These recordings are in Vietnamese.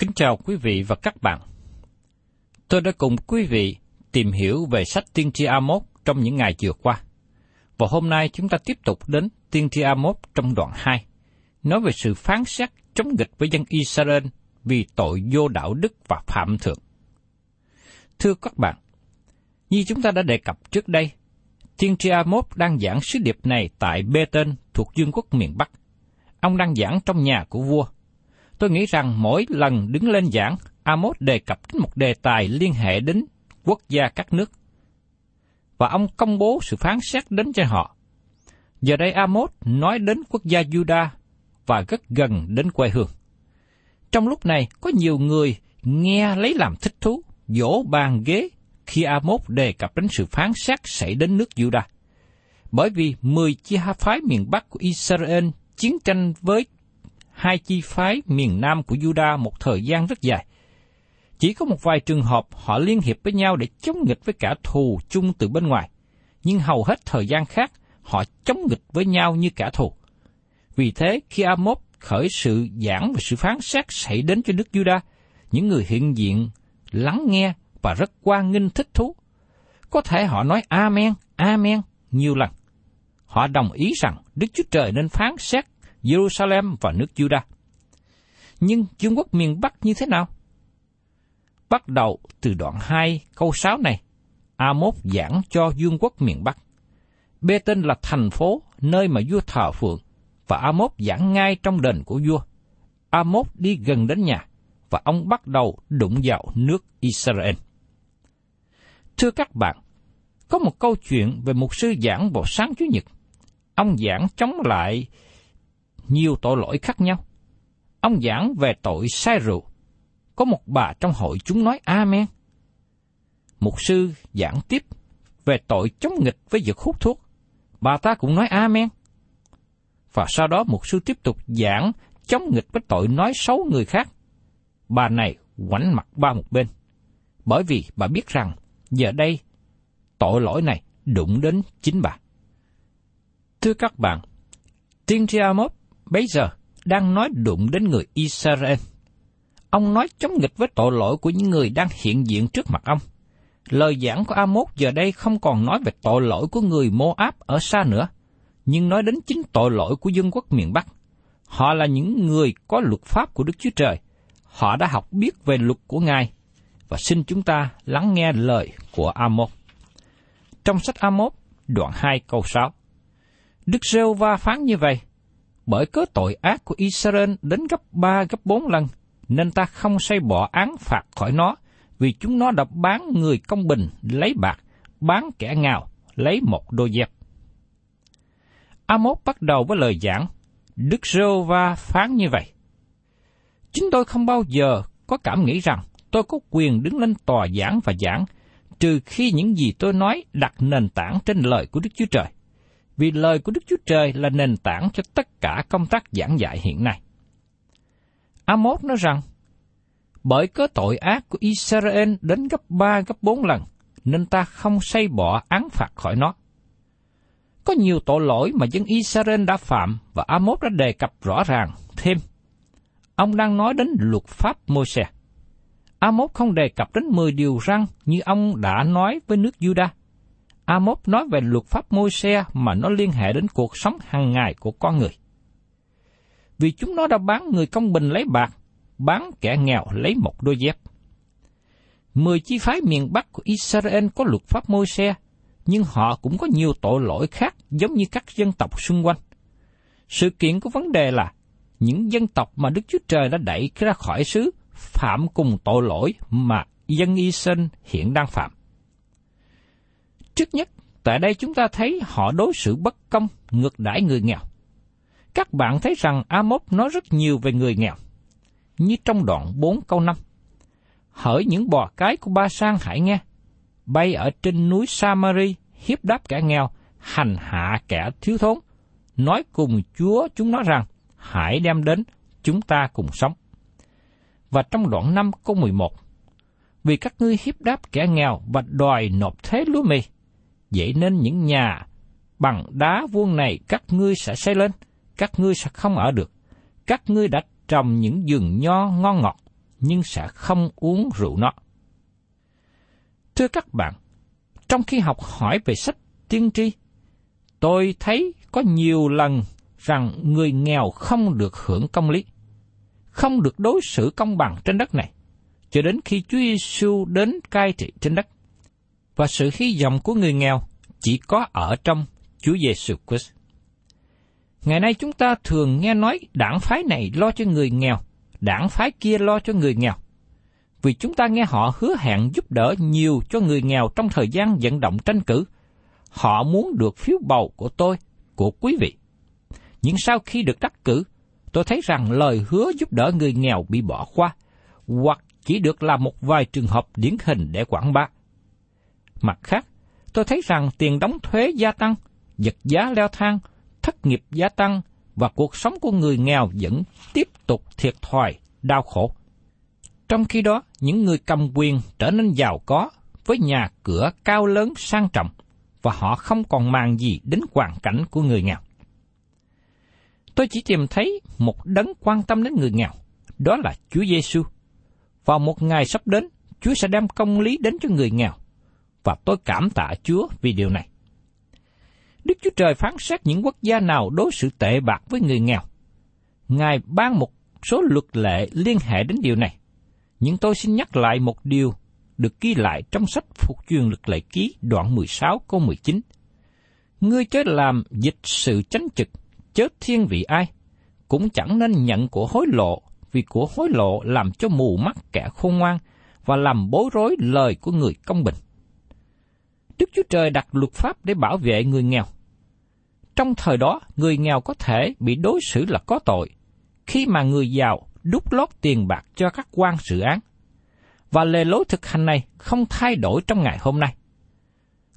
Kính chào quý vị và các bạn. Tôi đã cùng quý vị tìm hiểu về sách Tiên tri Amos trong những ngày vừa qua. Và hôm nay chúng ta tiếp tục đến Tiên tri Amos trong đoạn 2, nói về sự phán xét chống nghịch với dân Israel vì tội vô đạo đức và phạm thượng. Thưa các bạn, như chúng ta đã đề cập trước đây, Tiên tri Amos đang giảng sứ điệp này tại Bê Tên thuộc Dương quốc miền Bắc. Ông đang giảng trong nhà của vua. Tôi nghĩ rằng mỗi lần đứng lên giảng, Amos đề cập đến một đề tài liên hệ đến quốc gia các nước. Và ông công bố sự phán xét đến cho họ. Giờ đây Amos nói đến quốc gia Juda và rất gần đến quê hương. Trong lúc này, có nhiều người nghe lấy làm thích thú, dỗ bàn ghế khi Amos đề cập đến sự phán xét xảy đến nước Juda. Bởi vì mười chi phái miền Bắc của Israel chiến tranh với hai chi phái miền Nam của Juda một thời gian rất dài. Chỉ có một vài trường hợp họ liên hiệp với nhau để chống nghịch với cả thù chung từ bên ngoài, nhưng hầu hết thời gian khác họ chống nghịch với nhau như cả thù. Vì thế, khi Amos khởi sự giảng và sự phán xét xảy đến cho nước Juda, những người hiện diện lắng nghe và rất quan nghênh thích thú. Có thể họ nói Amen, Amen nhiều lần. Họ đồng ý rằng Đức Chúa Trời nên phán xét Jerusalem và nước Juda. Nhưng vương quốc miền Bắc như thế nào? Bắt đầu từ đoạn 2 câu 6 này, Amos giảng cho vương quốc miền Bắc. Bê tên là thành phố nơi mà vua thờ phượng, và Amos giảng ngay trong đền của vua. Amos đi gần đến nhà, và ông bắt đầu đụng vào nước Israel. Thưa các bạn, có một câu chuyện về một sư giảng vào sáng Chủ nhật. Ông giảng chống lại nhiều tội lỗi khác nhau. Ông giảng về tội say rượu. Có một bà trong hội chúng nói Amen. Một sư giảng tiếp về tội chống nghịch với việc hút thuốc. Bà ta cũng nói Amen. Và sau đó một sư tiếp tục giảng chống nghịch với tội nói xấu người khác. Bà này quảnh mặt ba một bên. Bởi vì bà biết rằng giờ đây tội lỗi này đụng đến chính bà. Thưa các bạn, tiên tri Amos bây giờ đang nói đụng đến người Israel. Ông nói chống nghịch với tội lỗi của những người đang hiện diện trước mặt ông. Lời giảng của Amos giờ đây không còn nói về tội lỗi của người Moab ở xa nữa, nhưng nói đến chính tội lỗi của dân quốc miền Bắc. Họ là những người có luật pháp của Đức Chúa Trời. Họ đã học biết về luật của Ngài và xin chúng ta lắng nghe lời của Amos. Trong sách Amos, đoạn 2 câu 6. Đức Rêu Va phán như vậy, bởi cớ tội ác của Israel đến gấp ba gấp bốn lần, nên ta không say bỏ án phạt khỏi nó, vì chúng nó đã bán người công bình lấy bạc, bán kẻ ngào lấy một đôi dép. Amos bắt đầu với lời giảng, Đức Rêu Va phán như vậy. chính tôi không bao giờ có cảm nghĩ rằng tôi có quyền đứng lên tòa giảng và giảng, trừ khi những gì tôi nói đặt nền tảng trên lời của Đức Chúa Trời. Vì lời của Đức Chúa Trời là nền tảng cho tất cả công tác giảng dạy hiện nay. Amos nói rằng, bởi có tội ác của Israel đến gấp ba gấp bốn lần, nên ta không xây bỏ án phạt khỏi nó. Có nhiều tội lỗi mà dân Israel đã phạm và Amos đã đề cập rõ ràng thêm. Ông đang nói đến luật pháp Môi-se. Amos không đề cập đến 10 điều răn như ông đã nói với nước Judah Amos nói về luật pháp Môi-se mà nó liên hệ đến cuộc sống hàng ngày của con người. Vì chúng nó đã bán người công bình lấy bạc, bán kẻ nghèo lấy một đôi dép. Mười chi phái miền Bắc của Israel có luật pháp Môi-se, nhưng họ cũng có nhiều tội lỗi khác giống như các dân tộc xung quanh. Sự kiện của vấn đề là những dân tộc mà Đức Chúa Trời đã đẩy ra khỏi xứ phạm cùng tội lỗi mà dân y hiện đang phạm. Trước nhất, tại đây chúng ta thấy họ đối xử bất công, ngược đãi người nghèo. Các bạn thấy rằng Amos nói rất nhiều về người nghèo, như trong đoạn 4 câu 5. Hỡi những bò cái của ba sang hãy nghe, bay ở trên núi Samari, hiếp đáp kẻ nghèo, hành hạ kẻ thiếu thốn, nói cùng Chúa chúng nó rằng, hãy đem đến, chúng ta cùng sống. Và trong đoạn 5 câu 11, vì các ngươi hiếp đáp kẻ nghèo và đòi nộp thế lúa mì, vậy nên những nhà bằng đá vuông này các ngươi sẽ xây lên, các ngươi sẽ không ở được. Các ngươi đã trồng những vườn nho ngon ngọt, nhưng sẽ không uống rượu nó. Thưa các bạn, trong khi học hỏi về sách tiên tri, tôi thấy có nhiều lần rằng người nghèo không được hưởng công lý, không được đối xử công bằng trên đất này, cho đến khi Chúa Giêsu đến cai trị trên đất. Và sự hy vọng của người nghèo chỉ có ở trong Chúa Giêsu Christ. Ngày nay chúng ta thường nghe nói đảng phái này lo cho người nghèo, đảng phái kia lo cho người nghèo. Vì chúng ta nghe họ hứa hẹn giúp đỡ nhiều cho người nghèo trong thời gian vận động tranh cử. Họ muốn được phiếu bầu của tôi, của quý vị. Nhưng sau khi được đắc cử, tôi thấy rằng lời hứa giúp đỡ người nghèo bị bỏ qua, hoặc chỉ được làm một vài trường hợp điển hình để quảng bá. Mặt khác, tôi thấy rằng tiền đóng thuế gia tăng, vật giá leo thang, thất nghiệp gia tăng và cuộc sống của người nghèo vẫn tiếp tục thiệt thòi, đau khổ. Trong khi đó, những người cầm quyền trở nên giàu có với nhà cửa cao lớn sang trọng và họ không còn màng gì đến hoàn cảnh của người nghèo. Tôi chỉ tìm thấy một đấng quan tâm đến người nghèo, đó là Chúa Giêsu. Vào một ngày sắp đến, Chúa sẽ đem công lý đến cho người nghèo, và tôi cảm tạ Chúa vì điều này. Đức Chúa Trời phán xét những quốc gia nào đối xử tệ bạc với người nghèo. Ngài ban một số luật lệ liên hệ đến điều này. Nhưng tôi xin nhắc lại một điều được ghi lại trong sách Phục truyền luật lệ ký đoạn 16 câu 19. Ngươi chớ làm dịch sự chánh trực, chớ thiên vị ai, cũng chẳng nên nhận của hối lộ, vì của hối lộ làm cho mù mắt kẻ khôn ngoan và làm bối rối lời của người công bình. Đức Chúa Trời đặt luật pháp để bảo vệ người nghèo. Trong thời đó, người nghèo có thể bị đối xử là có tội, khi mà người giàu đút lót tiền bạc cho các quan sự án. Và lề lối thực hành này không thay đổi trong ngày hôm nay.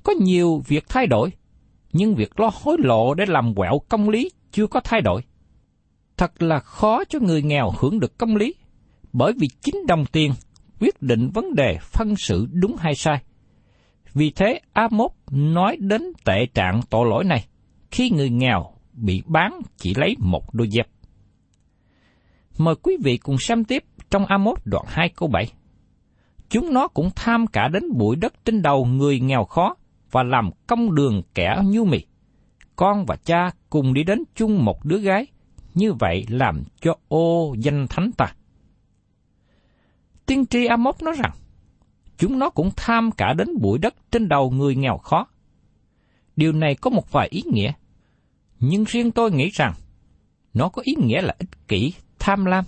Có nhiều việc thay đổi, nhưng việc lo hối lộ để làm quẹo công lý chưa có thay đổi. Thật là khó cho người nghèo hưởng được công lý, bởi vì chính đồng tiền quyết định vấn đề phân sự đúng hay sai. Vì thế Amos nói đến tệ trạng tội lỗi này khi người nghèo bị bán chỉ lấy một đôi dép. Mời quý vị cùng xem tiếp trong Amos đoạn 2 câu 7. Chúng nó cũng tham cả đến bụi đất trên đầu người nghèo khó và làm công đường kẻ nhu mì. Con và cha cùng đi đến chung một đứa gái, như vậy làm cho ô danh thánh ta. Tiên tri Amos nói rằng, chúng nó cũng tham cả đến bụi đất trên đầu người nghèo khó. Điều này có một vài ý nghĩa, nhưng riêng tôi nghĩ rằng nó có ý nghĩa là ích kỷ, tham lam.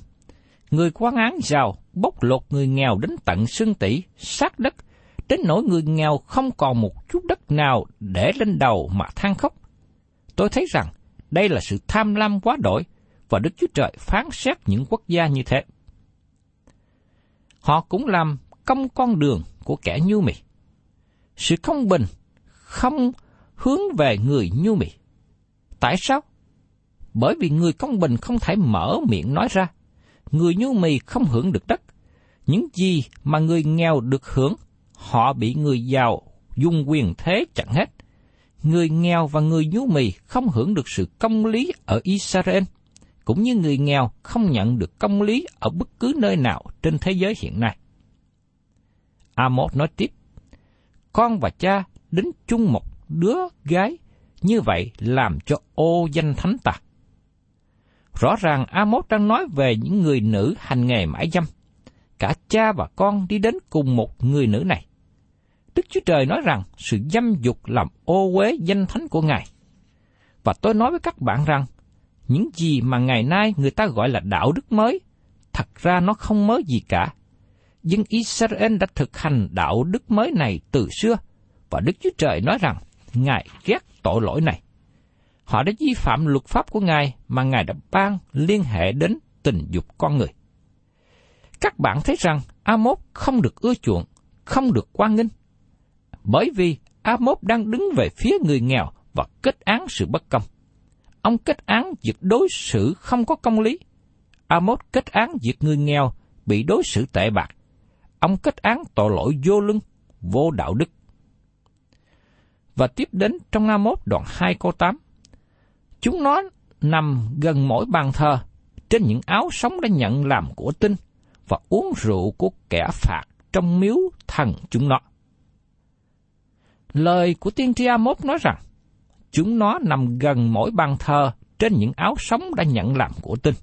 Người quan án giàu bóc lột người nghèo đến tận xương tỷ, sát đất, đến nỗi người nghèo không còn một chút đất nào để lên đầu mà than khóc. Tôi thấy rằng đây là sự tham lam quá đổi, và Đức Chúa Trời phán xét những quốc gia như thế. Họ cũng làm công con đường của kẻ nhu mì. Sự công bình không hướng về người nhu mì. Tại sao? Bởi vì người công bình không thể mở miệng nói ra. Người nhu mì không hưởng được đất. Những gì mà người nghèo được hưởng, họ bị người giàu dùng quyền thế chặn hết. Người nghèo và người nhu mì không hưởng được sự công lý ở Israel, cũng như người nghèo không nhận được công lý ở bất cứ nơi nào trên thế giới hiện nay. Amos nói tiếp, con và cha đến chung một đứa gái, như vậy làm cho ô danh thánh ta. Rõ ràng Amos đang nói về những người nữ hành nghề mãi dâm. Cả cha và con đi đến cùng một người nữ này. Đức Chúa Trời nói rằng sự dâm dục làm ô uế danh thánh của Ngài. Và tôi nói với các bạn rằng, những gì mà ngày nay người ta gọi là đạo đức mới, thật ra nó không mới gì cả dân Israel đã thực hành đạo đức mới này từ xưa, và Đức Chúa Trời nói rằng Ngài ghét tội lỗi này. Họ đã vi phạm luật pháp của Ngài mà Ngài đã ban liên hệ đến tình dục con người. Các bạn thấy rằng Amos không được ưa chuộng, không được quan nghênh. Bởi vì Amos đang đứng về phía người nghèo và kết án sự bất công. Ông kết án việc đối xử không có công lý. Amos kết án việc người nghèo bị đối xử tệ bạc. Ông kết án tội lỗi vô lưng, vô đạo đức. Và tiếp đến trong Amos đoạn 2 câu 8. Chúng nó nằm gần mỗi bàn thờ, trên những áo sống đã nhận làm của tinh, và uống rượu của kẻ phạt trong miếu thần chúng nó. Lời của tiên tri Amos nói rằng, chúng nó nằm gần mỗi bàn thờ trên những áo sống đã nhận làm của tinh.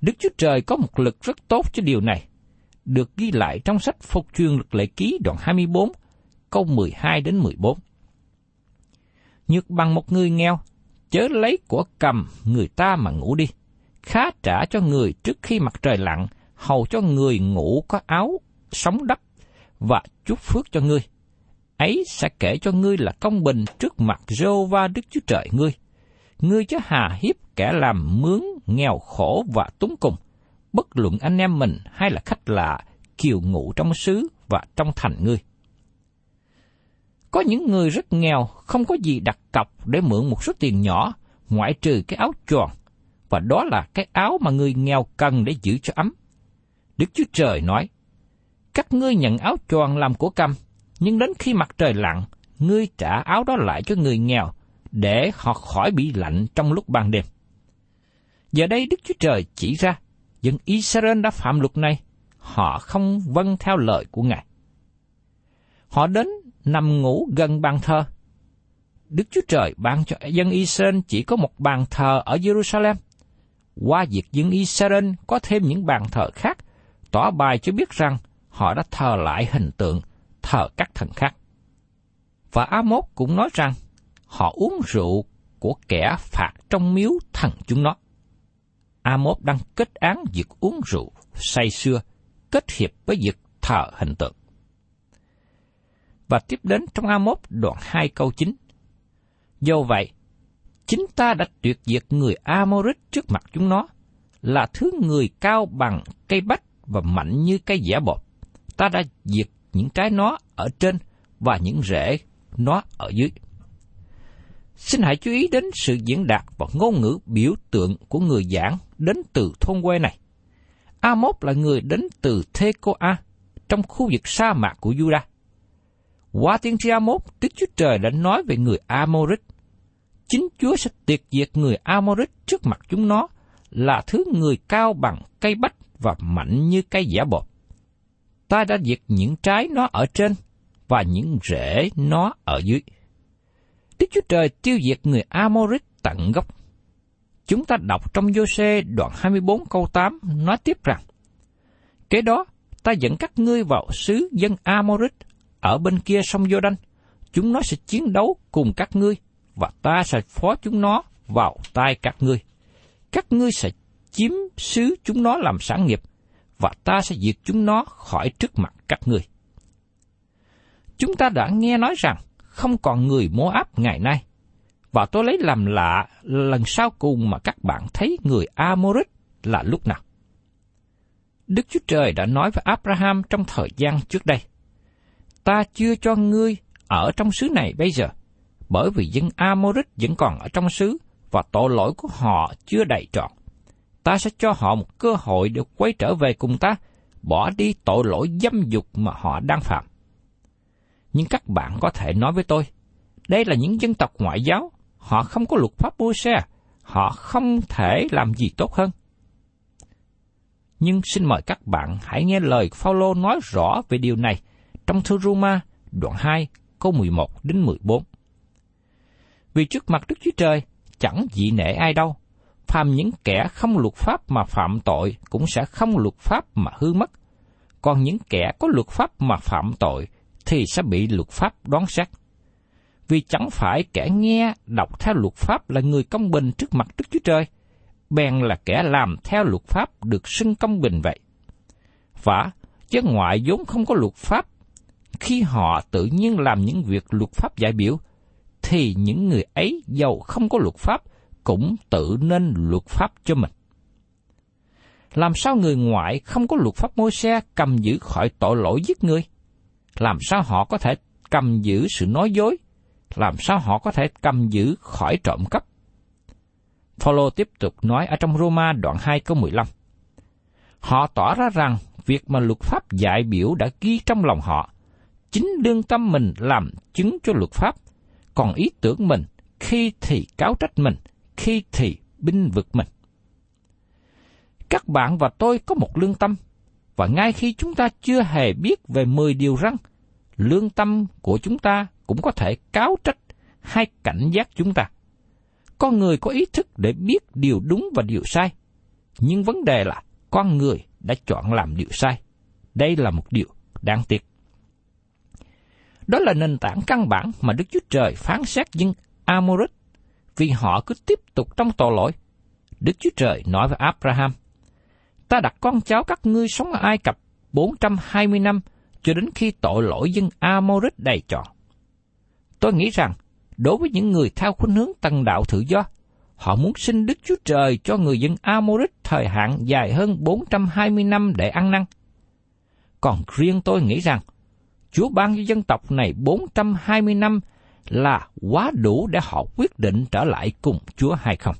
Đức Chúa Trời có một lực rất tốt cho điều này, được ghi lại trong sách Phục truyền lực lệ ký đoạn 24, câu 12 đến 14. Nhược bằng một người nghèo, chớ lấy của cầm người ta mà ngủ đi. Khá trả cho người trước khi mặt trời lặn, hầu cho người ngủ có áo, sống đắp, và chúc phước cho ngươi ấy sẽ kể cho ngươi là công bình trước mặt Jehovah Đức Chúa Trời ngươi. Ngươi chớ hà hiếp kẻ làm mướn, nghèo khổ và túng cùng, bất luận anh em mình hay là khách lạ, kiều ngụ trong xứ và trong thành ngươi. Có những người rất nghèo, không có gì đặt cọc để mượn một số tiền nhỏ, ngoại trừ cái áo tròn, và đó là cái áo mà người nghèo cần để giữ cho ấm. Đức Chúa Trời nói, các ngươi nhận áo tròn làm của cầm, nhưng đến khi mặt trời lặn, ngươi trả áo đó lại cho người nghèo, để họ khỏi bị lạnh trong lúc ban đêm. Giờ đây Đức Chúa Trời chỉ ra, dân Israel đã phạm luật này, họ không vâng theo lời của Ngài. Họ đến nằm ngủ gần bàn thờ. Đức Chúa Trời ban cho dân Israel chỉ có một bàn thờ ở Jerusalem. Qua việc dân Israel có thêm những bàn thờ khác, tỏ bài cho biết rằng họ đã thờ lại hình tượng thờ các thần khác. Và Amos cũng nói rằng họ uống rượu của kẻ phạt trong miếu thần chúng nó. Amos đang kết án việc uống rượu say xưa kết hiệp với việc thờ hình tượng. Và tiếp đến trong Amos đoạn 2 câu 9. Do vậy, chính ta đã tuyệt diệt người Amorit trước mặt chúng nó, là thứ người cao bằng cây bách và mạnh như cây giả bột. Ta đã diệt những trái nó ở trên và những rễ nó ở dưới. Xin hãy chú ý đến sự diễn đạt và ngôn ngữ biểu tượng của người giảng đến từ thôn quê này. Amos là người đến từ Thecoa trong khu vực sa mạc của Judah. Qua tiên tri Amos, Đức Chúa Trời đã nói về người Amorit. Chính Chúa sẽ tuyệt diệt người Amorit trước mặt chúng nó là thứ người cao bằng cây bách và mạnh như cây giả bột ta đã diệt những trái nó ở trên và những rễ nó ở dưới. Đức Chúa Trời tiêu diệt người Amorit tận gốc. Chúng ta đọc trong Giô-xê đoạn 24 câu 8 nói tiếp rằng, Kế đó, ta dẫn các ngươi vào xứ dân Amorit ở bên kia sông Jordan. Chúng nó sẽ chiến đấu cùng các ngươi, và ta sẽ phó chúng nó vào tay các ngươi. Các ngươi sẽ chiếm xứ chúng nó làm sản nghiệp, và ta sẽ diệt chúng nó khỏi trước mặt các ngươi. Chúng ta đã nghe nói rằng không còn người mô áp ngày nay, và tôi lấy làm lạ lần sau cùng mà các bạn thấy người Amorit là lúc nào. Đức Chúa Trời đã nói với Abraham trong thời gian trước đây, ta chưa cho ngươi ở trong xứ này bây giờ, bởi vì dân Amorit vẫn còn ở trong xứ và tội lỗi của họ chưa đầy trọn. Ta sẽ cho họ một cơ hội để quay trở về cùng ta, bỏ đi tội lỗi dâm dục mà họ đang phạm. Nhưng các bạn có thể nói với tôi, đây là những dân tộc ngoại giáo, họ không có luật pháp môi xe, họ không thể làm gì tốt hơn. Nhưng xin mời các bạn hãy nghe lời Phaolô nói rõ về điều này trong thư Roma đoạn 2 câu 11 đến 14. Vì trước mặt Đức Chúa Trời chẳng dị nể ai đâu, phàm những kẻ không luật pháp mà phạm tội cũng sẽ không luật pháp mà hư mất. Còn những kẻ có luật pháp mà phạm tội thì sẽ bị luật pháp đoán xét. Vì chẳng phải kẻ nghe đọc theo luật pháp là người công bình trước mặt Đức Chúa Trời, bèn là kẻ làm theo luật pháp được xưng công bình vậy. Và dân ngoại vốn không có luật pháp, khi họ tự nhiên làm những việc luật pháp giải biểu, thì những người ấy giàu không có luật pháp cũng tự nên luật pháp cho mình. Làm sao người ngoại không có luật pháp môi xe cầm giữ khỏi tội lỗi giết người? Làm sao họ có thể cầm giữ sự nói dối? Làm sao họ có thể cầm giữ khỏi trộm cắp? Phaolô tiếp tục nói ở trong Roma đoạn 2 câu 15. Họ tỏ ra rằng việc mà luật pháp dạy biểu đã ghi trong lòng họ, chính lương tâm mình làm chứng cho luật pháp, còn ý tưởng mình khi thì cáo trách mình, khi thì binh vực mình. Các bạn và tôi có một lương tâm, và ngay khi chúng ta chưa hề biết về mười điều răn, lương tâm của chúng ta cũng có thể cáo trách hay cảnh giác chúng ta. Con người có ý thức để biết điều đúng và điều sai, nhưng vấn đề là con người đã chọn làm điều sai. Đây là một điều đáng tiếc. Đó là nền tảng căn bản mà Đức Chúa Trời phán xét dân Amorit vì họ cứ tiếp tục trong tội lỗi. Đức Chúa Trời nói với Abraham, Ta đặt con cháu các ngươi sống ở Ai Cập 420 năm cho đến khi tội lỗi dân Amorit đầy trọn. Tôi nghĩ rằng đối với những người theo khuynh hướng tăng đạo tự do, họ muốn xin Đức Chúa Trời cho người dân Amorit thời hạn dài hơn 420 năm để ăn năn. Còn riêng tôi nghĩ rằng, Chúa ban cho dân tộc này 420 năm là quá đủ để họ quyết định trở lại cùng Chúa hay không.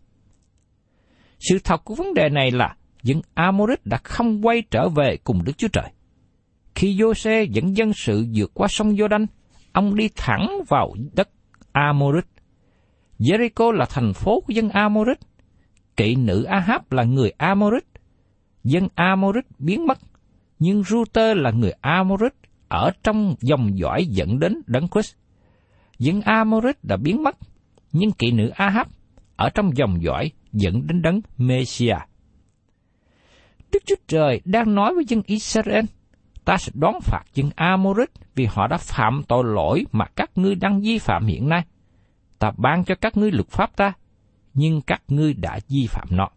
Sự thật của vấn đề này là dân Amorit đã không quay trở về cùng Đức Chúa Trời. Khi Giô-xê dẫn dân sự vượt qua sông Giô-đanh, ông đi thẳng vào đất Amorit. Jericho là thành phố của dân Amorit. Kỵ nữ Ahab là người Amorit. Dân Amorit biến mất, nhưng Ruter là người Amorit ở trong dòng dõi dẫn đến Đấng Christ. Dân Amorit đã biến mất, nhưng kỵ nữ Ahab ở trong dòng dõi dẫn đến Đấng Messiah. Đức Chúa Trời đang nói với dân Israel, ta sẽ đón phạt dân Amorit vì họ đã phạm tội lỗi mà các ngươi đang vi phạm hiện nay. Ta ban cho các ngươi luật pháp ta, nhưng các ngươi đã vi phạm nó.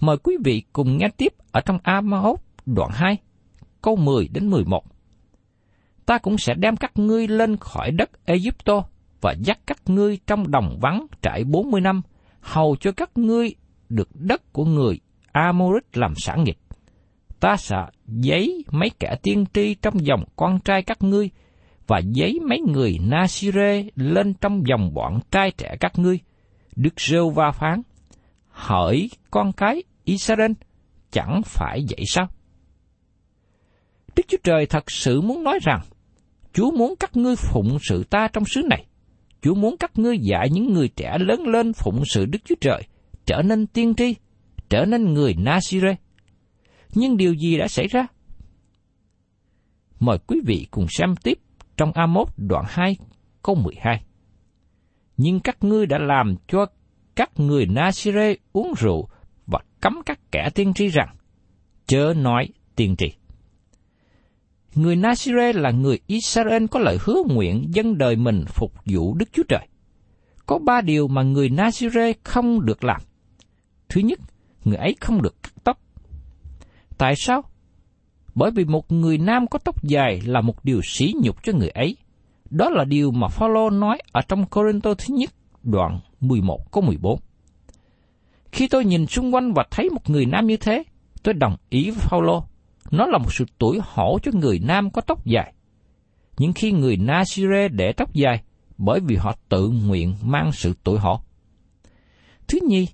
Mời quý vị cùng nghe tiếp ở trong Amos đoạn 2, câu 10 đến 11. Ta cũng sẽ đem các ngươi lên khỏi đất Egypto và dắt các ngươi trong đồng vắng trải 40 năm, hầu cho các ngươi được đất của người Amorit làm sản nghiệp ta sẽ giấy mấy kẻ tiên tri trong dòng con trai các ngươi, và giấy mấy người Nasire lên trong dòng bọn trai trẻ các ngươi. Đức rêu va phán, hỡi con cái Israel, chẳng phải vậy sao? Đức Chúa Trời thật sự muốn nói rằng, Chúa muốn các ngươi phụng sự ta trong xứ này. Chúa muốn các ngươi dạy những người trẻ lớn lên phụng sự Đức Chúa Trời, trở nên tiên tri, trở nên người Nasire nhưng điều gì đã xảy ra? Mời quý vị cùng xem tiếp trong Amos đoạn 2 câu 12. Nhưng các ngươi đã làm cho các người Nasire uống rượu và cấm các kẻ tiên tri rằng, chớ nói tiên tri. Người Nasire là người Israel có lời hứa nguyện dân đời mình phục vụ Đức Chúa Trời. Có ba điều mà người Nasire không được làm. Thứ nhất, người ấy không được cắt tóc. Tại sao? Bởi vì một người nam có tóc dài là một điều sỉ nhục cho người ấy. Đó là điều mà Phaolô nói ở trong Corinto thứ nhất, đoạn 11 có 14. Khi tôi nhìn xung quanh và thấy một người nam như thế, tôi đồng ý với Phaolô. Nó là một sự tuổi hổ cho người nam có tóc dài. Nhưng khi người Nazire để tóc dài, bởi vì họ tự nguyện mang sự tuổi hổ. Thứ nhì,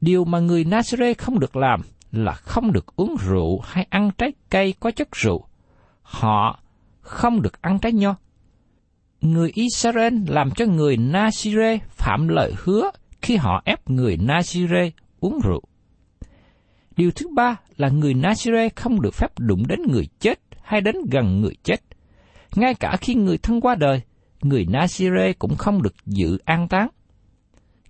điều mà người Nazire không được làm là không được uống rượu hay ăn trái cây có chất rượu. Họ không được ăn trái nho. Người Israel làm cho người Nazire phạm lời hứa khi họ ép người Nazire uống rượu. Điều thứ ba là người Nazire không được phép đụng đến người chết hay đến gần người chết. Ngay cả khi người thân qua đời, người Nazire cũng không được dự an táng.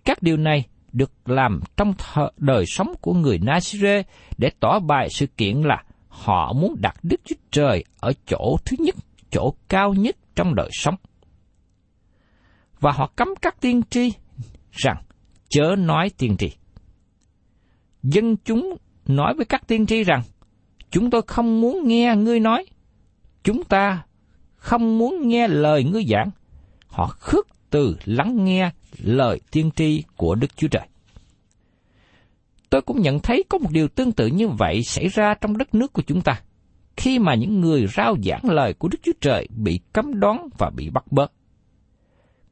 Các điều này được làm trong thờ, đời sống của người Nazire để tỏ bài sự kiện là họ muốn đặt Đức Chúa Trời ở chỗ thứ nhất, chỗ cao nhất trong đời sống. Và họ cấm các tiên tri rằng chớ nói tiên tri. Dân chúng nói với các tiên tri rằng, chúng tôi không muốn nghe ngươi nói, chúng ta không muốn nghe lời ngươi giảng. Họ khước từ lắng nghe lời tiên tri của Đức Chúa Trời. Tôi cũng nhận thấy có một điều tương tự như vậy xảy ra trong đất nước của chúng ta, khi mà những người rao giảng lời của Đức Chúa Trời bị cấm đoán và bị bắt bớ.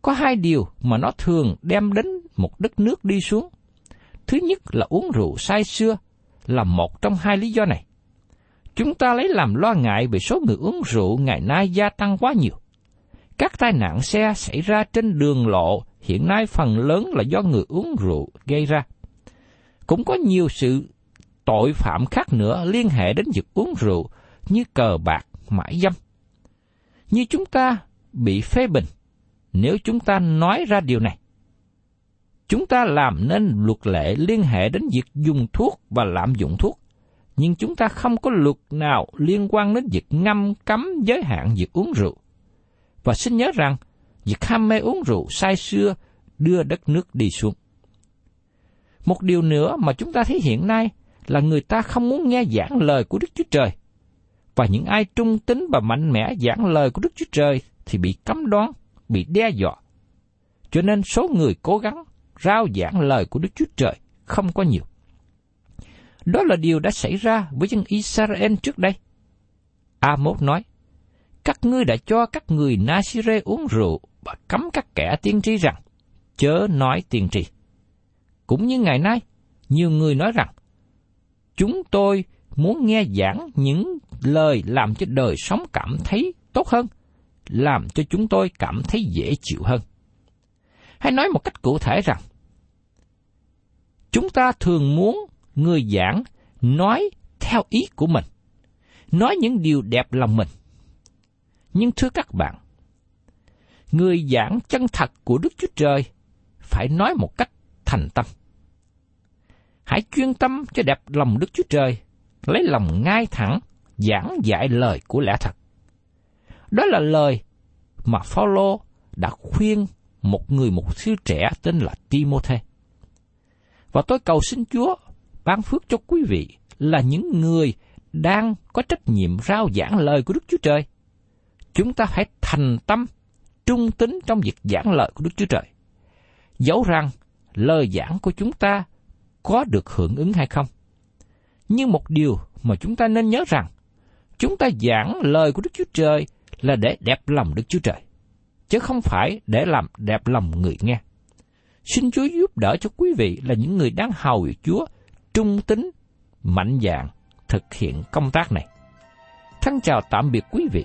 Có hai điều mà nó thường đem đến một đất nước đi xuống. Thứ nhất là uống rượu say xưa, là một trong hai lý do này. Chúng ta lấy làm lo ngại về số người uống rượu ngày nay gia tăng quá nhiều. Các tai nạn xe xảy ra trên đường lộ hiện nay phần lớn là do người uống rượu gây ra. Cũng có nhiều sự tội phạm khác nữa liên hệ đến việc uống rượu như cờ bạc, mãi dâm. Như chúng ta bị phê bình nếu chúng ta nói ra điều này. Chúng ta làm nên luật lệ liên hệ đến việc dùng thuốc và lạm dụng thuốc, nhưng chúng ta không có luật nào liên quan đến việc ngâm cấm giới hạn việc uống rượu. Và xin nhớ rằng, việc ham mê uống rượu sai xưa đưa đất nước đi xuống. Một điều nữa mà chúng ta thấy hiện nay là người ta không muốn nghe giảng lời của Đức Chúa Trời. Và những ai trung tín và mạnh mẽ giảng lời của Đức Chúa Trời thì bị cấm đoán, bị đe dọa. Cho nên số người cố gắng rao giảng lời của Đức Chúa Trời không có nhiều. Đó là điều đã xảy ra với dân Israel trước đây. Amos nói, các ngươi đã cho các người Nasire uống rượu và cấm các kẻ tiên tri rằng, chớ nói tiên tri. Cũng như ngày nay, nhiều người nói rằng, chúng tôi muốn nghe giảng những lời làm cho đời sống cảm thấy tốt hơn, làm cho chúng tôi cảm thấy dễ chịu hơn. Hay nói một cách cụ thể rằng, chúng ta thường muốn người giảng nói theo ý của mình, nói những điều đẹp lòng mình. Nhưng thưa các bạn, người giảng chân thật của Đức Chúa Trời phải nói một cách thành tâm. Hãy chuyên tâm cho đẹp lòng Đức Chúa Trời, lấy lòng ngay thẳng, giảng dạy lời của lẽ thật. Đó là lời mà Phaolô đã khuyên một người mục sư trẻ tên là Timothy. Và tôi cầu xin Chúa ban phước cho quý vị là những người đang có trách nhiệm rao giảng lời của Đức Chúa Trời. Chúng ta phải thành tâm, trung tín trong việc giảng lời của Đức Chúa Trời. Dẫu rằng lời giảng của chúng ta có được hưởng ứng hay không. Nhưng một điều mà chúng ta nên nhớ rằng, chúng ta giảng lời của Đức Chúa Trời là để đẹp lòng Đức Chúa Trời, chứ không phải để làm đẹp lòng người nghe. Xin Chúa giúp đỡ cho quý vị là những người đang hầu Chúa, trung tín, mạnh dạn thực hiện công tác này. Thân chào tạm biệt quý vị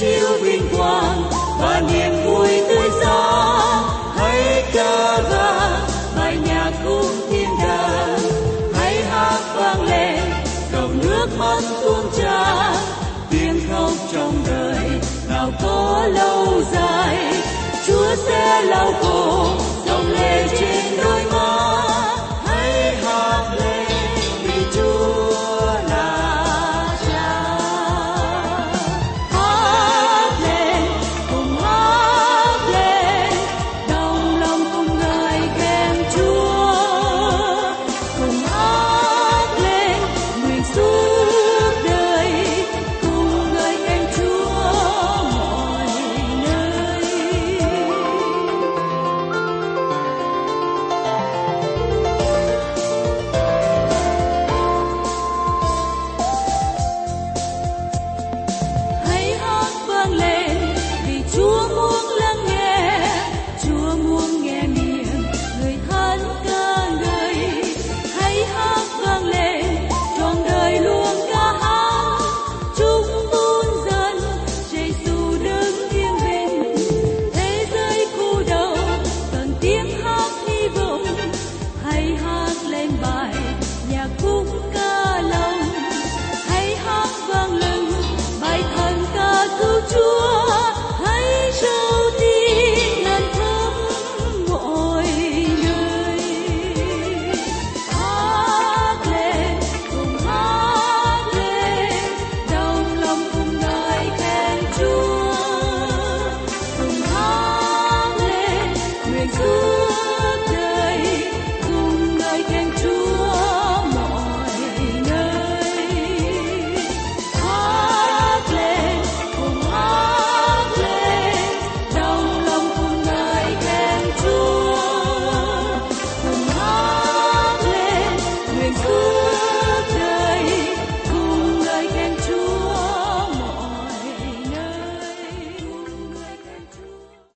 Chiếu vinh quang và niềm vui tươi sáng hãy ca vang bài nhạc cung thiên đàng hãy hát vang lên cầu nước mắt tuôn tràn tiếng khóc trong đời, nào có lâu dài. Chúa sẽ lau khô